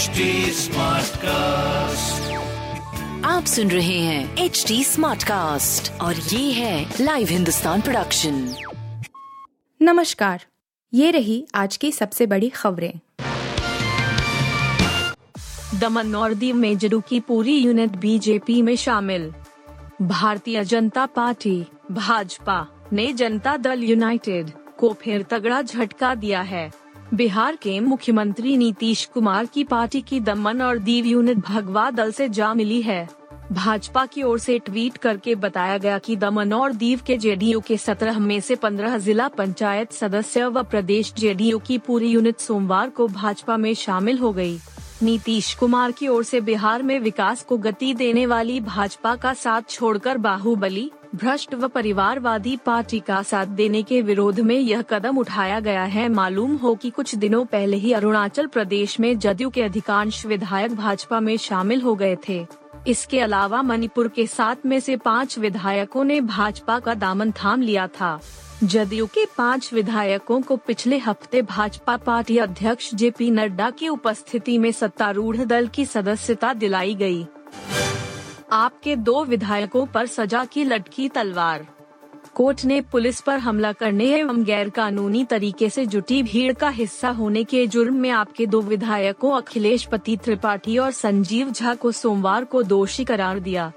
HD cast आप सुन रहे हैं एच डी स्मार्ट कास्ट और ये है लाइव हिंदुस्तान प्रोडक्शन नमस्कार ये रही आज की सबसे बड़ी खबरें। दमन और दीव में जरू की पूरी यूनिट बीजेपी में शामिल। भारतीय जनता पार्टी भाजपा ने जनता दल यूनाइटेड को फिर तगड़ा झटका दिया है। बिहार के मुख्यमंत्री नीतीश कुमार की पार्टी की दमन और दीव यूनिट भगवा दल से जा मिली है भाजपा की ओर से ट्वीट करके बताया गया कि दमन और दीव के जेडीयू के 17 में से 15 जिला पंचायत सदस्य व प्रदेश जेडीयू की पूरी यूनिट सोमवार को भाजपा में शामिल हो गई। नीतीश कुमार की ओर से बिहार में विकास को गति देने वाली भाजपा का साथ छोड़कर बाहुबली भ्रष्ट व परिवारवादी पार्टी का साथ देने के विरोध में यह कदम उठाया गया है। मालूम हो कि कुछ दिनों पहले ही अरुणाचल प्रदेश में जदयू के अधिकांश विधायक भाजपा में शामिल हो गए थे। इसके अलावा मणिपुर के सात में से पाँच विधायकों ने भाजपा का दामन थाम लिया था। जदयू के पाँच विधायकों को पिछले हफ़्ते भाजपा पार्टी अध्यक्ष जे पी नड्डा की उपस्थिति में सत्तारूढ़ दल की सदस्यता दिलाई गई। आपके दो विधायकों पर सजा की लटकी तलवार। कोर्ट ने पुलिस पर हमला करने एवं गैर कानूनी तरीके से जुटी भीड़ का हिस्सा होने के जुर्म में आपके दो विधायकों अखिलेश पति त्रिपाठी और संजीव झा को सोमवार को दोषी करार दिया।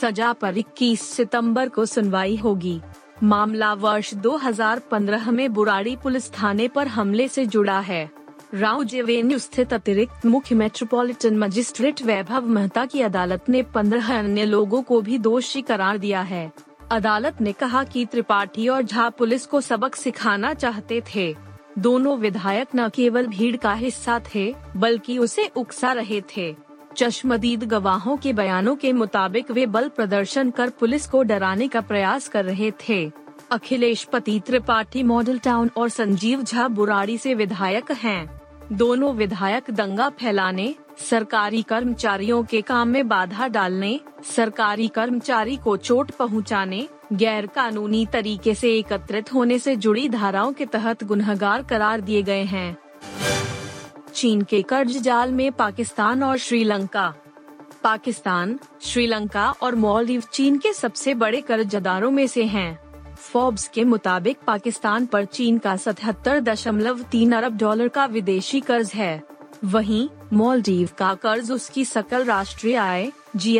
सजा पर 21 सितंबर को सुनवाई होगी। मामला वर्ष 2015 में बुराड़ी पुलिस थाने पर हमले से जुड़ा है। राव जेवेन्यू स्थित अतिरिक्त मुख्य मेट्रोपॉलिटन मजिस्ट्रेट वैभव मेहता की अदालत ने पंद्रह अन्य लोगों को भी दोषी करार दिया है। अदालत ने कहा कि त्रिपाठी और झा पुलिस को सबक सिखाना चाहते थे। दोनों विधायक न केवल भीड़ का हिस्सा थे, बल्कि उसे उकसा रहे थे। चश्मदीद गवाहों के बयानों के मुताबिक वे बल प्रदर्शन कर पुलिस को डराने का प्रयास कर रहे थे। अखिलेश पति त्रिपाठी मॉडल टाउन और संजीव झा बुराड़ी से विधायक हैं। दोनों विधायक दंगा फैलाने सरकारी कर्मचारियों के काम में बाधा डालने सरकारी कर्मचारी को चोट पहुँचाने, गैर कानूनी तरीके से एकत्रित होने से जुड़ी धाराओं के तहत गुनहगार करार दिए गए हैं चीन के कर्ज जाल में पाकिस्तान और श्रीलंका पाकिस्तान श्रीलंका और मॉलदीव चीन के सबसे बड़े कर्जदारों में से हैं। फोर्ब्स के मुताबिक पाकिस्तान पर चीन का सतहत्तर दशमलव तीन अरब डॉलर का विदेशी कर्ज है। वहीं, मालदीव का कर्ज उसकी सकल राष्ट्रीय आय जी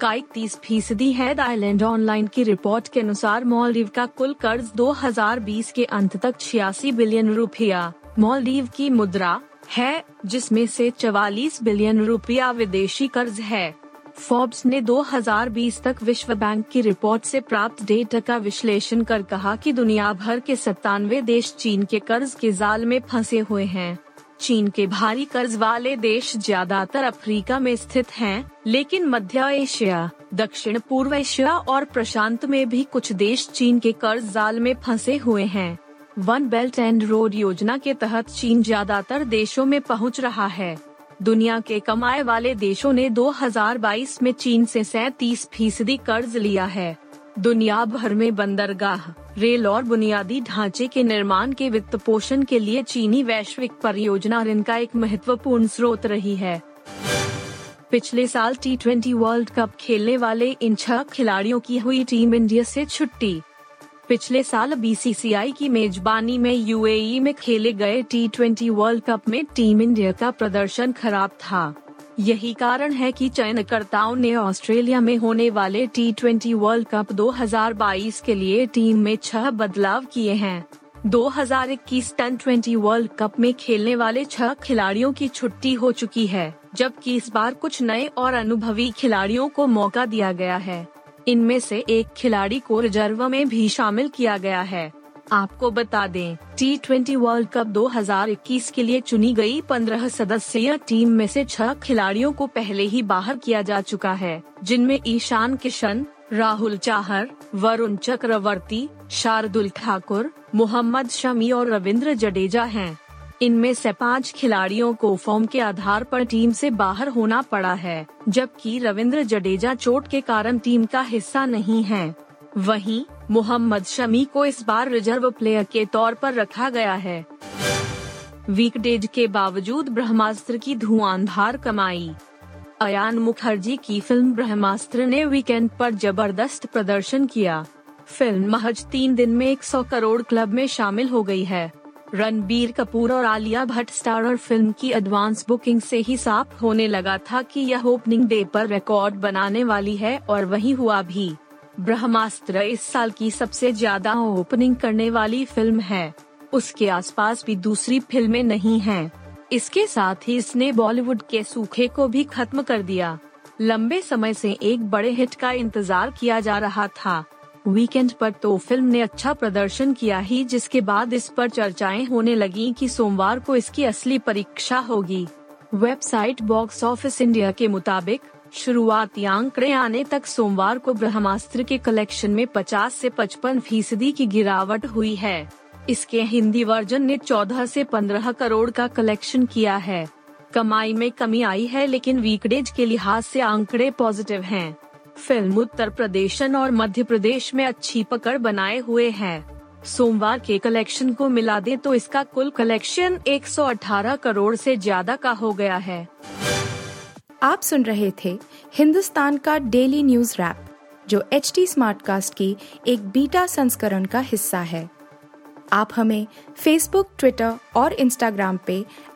का इकतीस फ़ीसदी है। आइलैंड ऑनलाइन की रिपोर्ट के अनुसार मालदीव का कुल कर्ज 2020 के अंत तक छियासी बिलियन रुपया, मालदीव की मुद्रा, है, जिसमें से 44 बिलियन रुपया विदेशी कर्ज है। फोर्ब्स ने 2020 तक विश्व बैंक की रिपोर्ट से प्राप्त डेटा का विश्लेषण कर कहा कि दुनिया भर के सत्तानवे देश चीन के कर्ज के जाल में फंसे हुए हैं। चीन के भारी कर्ज वाले देश ज़्यादातर अफ्रीका में स्थित हैं, लेकिन मध्य एशिया दक्षिण पूर्व एशिया और प्रशांत में भी कुछ देश चीन के कर्ज जाल में फंसे हुए हैं। वन बेल्ट एंड रोड योजना के तहत चीन ज़्यादातर देशों में पहुँच रहा है। दुनिया के कमाए वाले देशों ने 2022 में चीन से सैतीस फ़ीसदी कर्ज लिया है। दुनिया भर में बंदरगाह, रेल और बुनियादी ढांचे के निर्माण के वित्त पोषण के लिए चीनी वैश्विक परियोजना ऋण का एक महत्वपूर्ण स्रोत रही है। पिछले साल टी ट्वेंटी वर्ल्ड कप खेलने वाले इन छह खिलाड़ियों की हुई टीम इंडिया से छुट्टी। पिछले साल बीसीसीआई की मेजबानी में यूएई में खेले गए टी वर्ल्ड कप में टीम इंडिया का प्रदर्शन खराब था। यही कारण है कि चयनकर्ताओं ने ऑस्ट्रेलिया में होने वाले टी वर्ल्ड कप 2022 के लिए टीम में छह बदलाव किए हैं। 2021 टन ट्वेंटी वर्ल्ड कप में खेलने वाले छह खिलाड़ियों की छुट्टी हो चुकी है, जबकि इस बार कुछ नए और अनुभवी खिलाड़ियों को मौका दिया गया है। इनमें से एक खिलाड़ी को रिज़र्व में भी शामिल किया गया है आपको बता दें टी ट्वेंटी वर्ल्ड कप 2021 के लिए चुनी गई 15 सदस्यीय टीम में से छह खिलाड़ियों को पहले ही बाहर किया जा चुका है, जिनमें ईशान किशन, राहुल चाहर, वरुण चक्रवर्ती, शार्दुल ठाकुर, मोहम्मद शमी और रविंद्र जडेजा हैं। इनमें से पाँच खिलाड़ियों को फॉर्म के आधार पर टीम से बाहर होना पड़ा है, जबकि रविंद्र जडेजा चोट के कारण टीम का हिस्सा नहीं है। वहीं, मोहम्मद शमी को इस बार रिज़र्व प्लेयर के तौर पर रखा गया है। वीकडेज के बावजूद ब्रह्मास्त्र की धुआंधार कमाई। अयान मुखर्जी की फ़िल्म ब्रह्मास्त्र ने वीकेंड पर ज़बरदस्त प्रदर्शन किया। फ़िल्म महज तीन दिन में 100 करोड़ क्लब में शामिल हो गई है। रणबीर कपूर और आलिया भट्ट स्टारर फ़िल्म की एडवांस बुकिंग से ही साफ़ होने लगा था कि यह ओपनिंग डे पर रिकॉर्ड बनाने वाली है और वही हुआ भी। ब्रह्मास्त्र इस साल की सबसे ज़्यादा ओपनिंग करने वाली फ़िल्म है। उसके आसपास भी दूसरी फ़िल्में नहीं हैं। इसके साथ ही इसने बॉलीवुड के सूखे को भी खत्म कर दिया। लंबे समय से एक बड़े हिट का इंतज़ार किया जा रहा था। वीकेंड पर तो फ़िल्म ने अच्छा प्रदर्शन किया ही, जिसके बाद इस पर चर्चाएँ होने लगी कि सोमवार को इसकी असली परीक्षा होगी। वेबसाइट बॉक्स ऑफ़िस इंडिया के मुताबिक, शुरुआती आंकड़े आने तक सोमवार को ब्रह्मास्त्र के कलेक्शन में 50 से 55 फ़ीसदी की गिरावट हुई है। इसके हिंदी वर्जन ने 14 से 15 करोड़ का कलेक्शन किया है। कमाई में कमी आई है, लेकिन वीकडेज के लिहाज से आंकड़े पॉजिटिव हैं। फ़िल्म उत्तर प्रदेश और मध्य प्रदेश में अच्छी पकड़ बनाए हुए है। सोमवार के कलेक्शन को मिला दे तो इसका कुल कलेक्शन 118 करोड़ से ज़्यादा का हो गया है। आप सुन रहे थे हिंदुस्तान का डेली न्यूज़ रैप, जो एच टी स्मार्ट कास्ट की एक बीटा संस्करण का हिस्सा है। आप हमें फेसबुक ट्विटर और इंस्टाग्राम पे